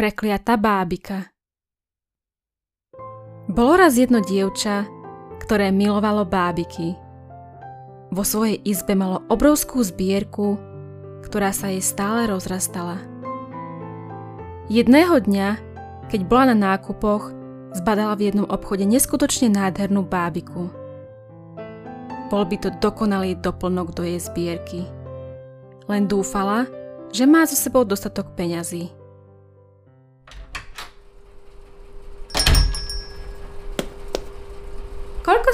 Prekliatá bábika Bolo raz jedno dievča, ktoré milovalo bábiky. Vo svojej izbe malo obrovskú zbierku, ktorá sa jej stále rozrastala. Jedného dňa, keď bola na nákupoch, zbadala v jednom obchode neskutočne nádhernú bábiku. Bol by to dokonalý doplnok do jej zbierky. Len dúfala, že má so sebou dostatok peňazí.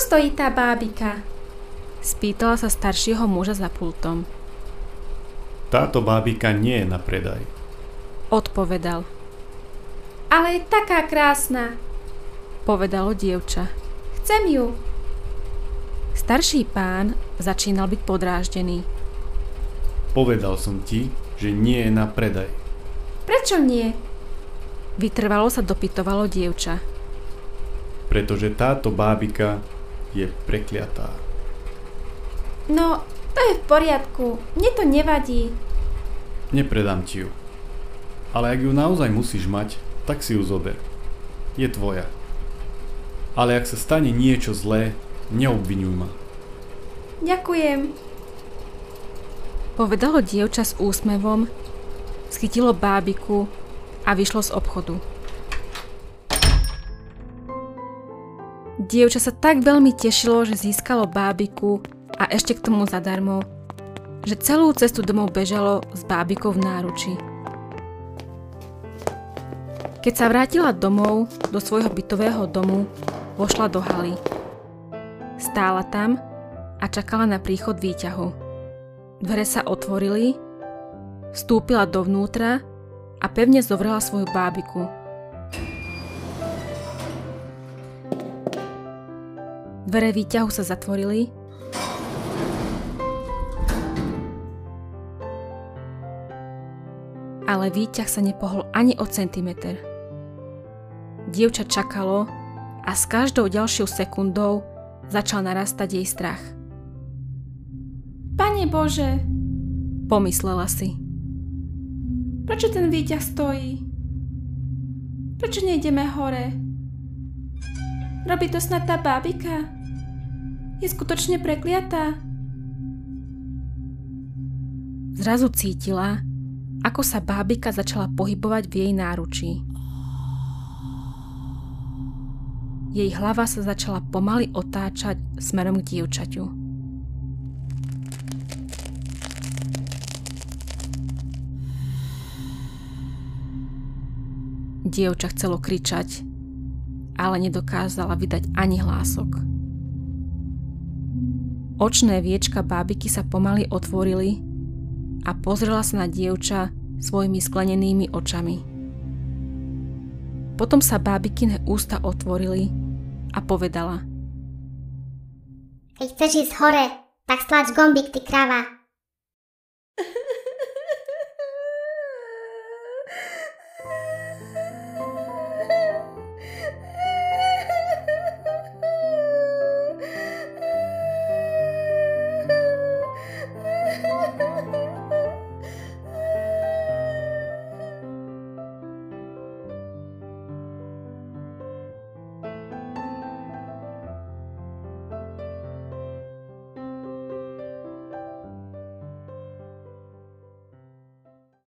Stojí tá bábika? Spýtala sa staršieho muža za pultom. Táto bábika nie je na predaj. Odpovedal. Ale je taká krásna. Povedalo dievča. Chcem ju. Starší pán začínal byť podráždený. Povedal som ti, že nie je na predaj. Prečo nie? Vytrvalo sa dopytovalo dievča pretože táto bábika je prekliatá. No, to je v poriadku. Mne to nevadí. Nepredám ti ju. Ale ak ju naozaj musíš mať, tak si ju zober. Je tvoja. Ale ak sa stane niečo zlé, neobvinuj ma. Ďakujem. Povedalo dievča s úsmevom, schytilo bábiku a vyšlo z obchodu. Dievča sa tak veľmi tešilo, že získalo bábiku a ešte k tomu zadarmo, že celú cestu domov bežalo s bábikou v náruči. Keď sa vrátila domov, do svojho bytového domu, vošla do haly. Stála tam a čakala na príchod výťahu. Dvere sa otvorili, vstúpila dovnútra a pevne zovrela svoju bábiku – Dvere výťahu sa zatvorili ale výťah sa nepohol ani o centimeter. Dievča čakalo a s každou ďalšou sekundou začal narastať jej strach. Pane Bože, pomyslela si. Prečo ten výťah stojí? Prečo nejdeme hore? Robí to snad tá bábika? Je skutočne prekliatá? Zrazu cítila, ako sa bábika začala pohybovať v jej náručí. Jej hlava sa začala pomaly otáčať smerom k dievčaťu. Dievča chcelo kričať, ale nedokázala vydať ani hlások. Očné viečka bábiky sa pomaly otvorili a pozrela sa na dievča svojimi sklenenými očami. Potom sa bábikine ústa otvorili a povedala Keď chceš ísť hore, tak stlač gombík, ty krava.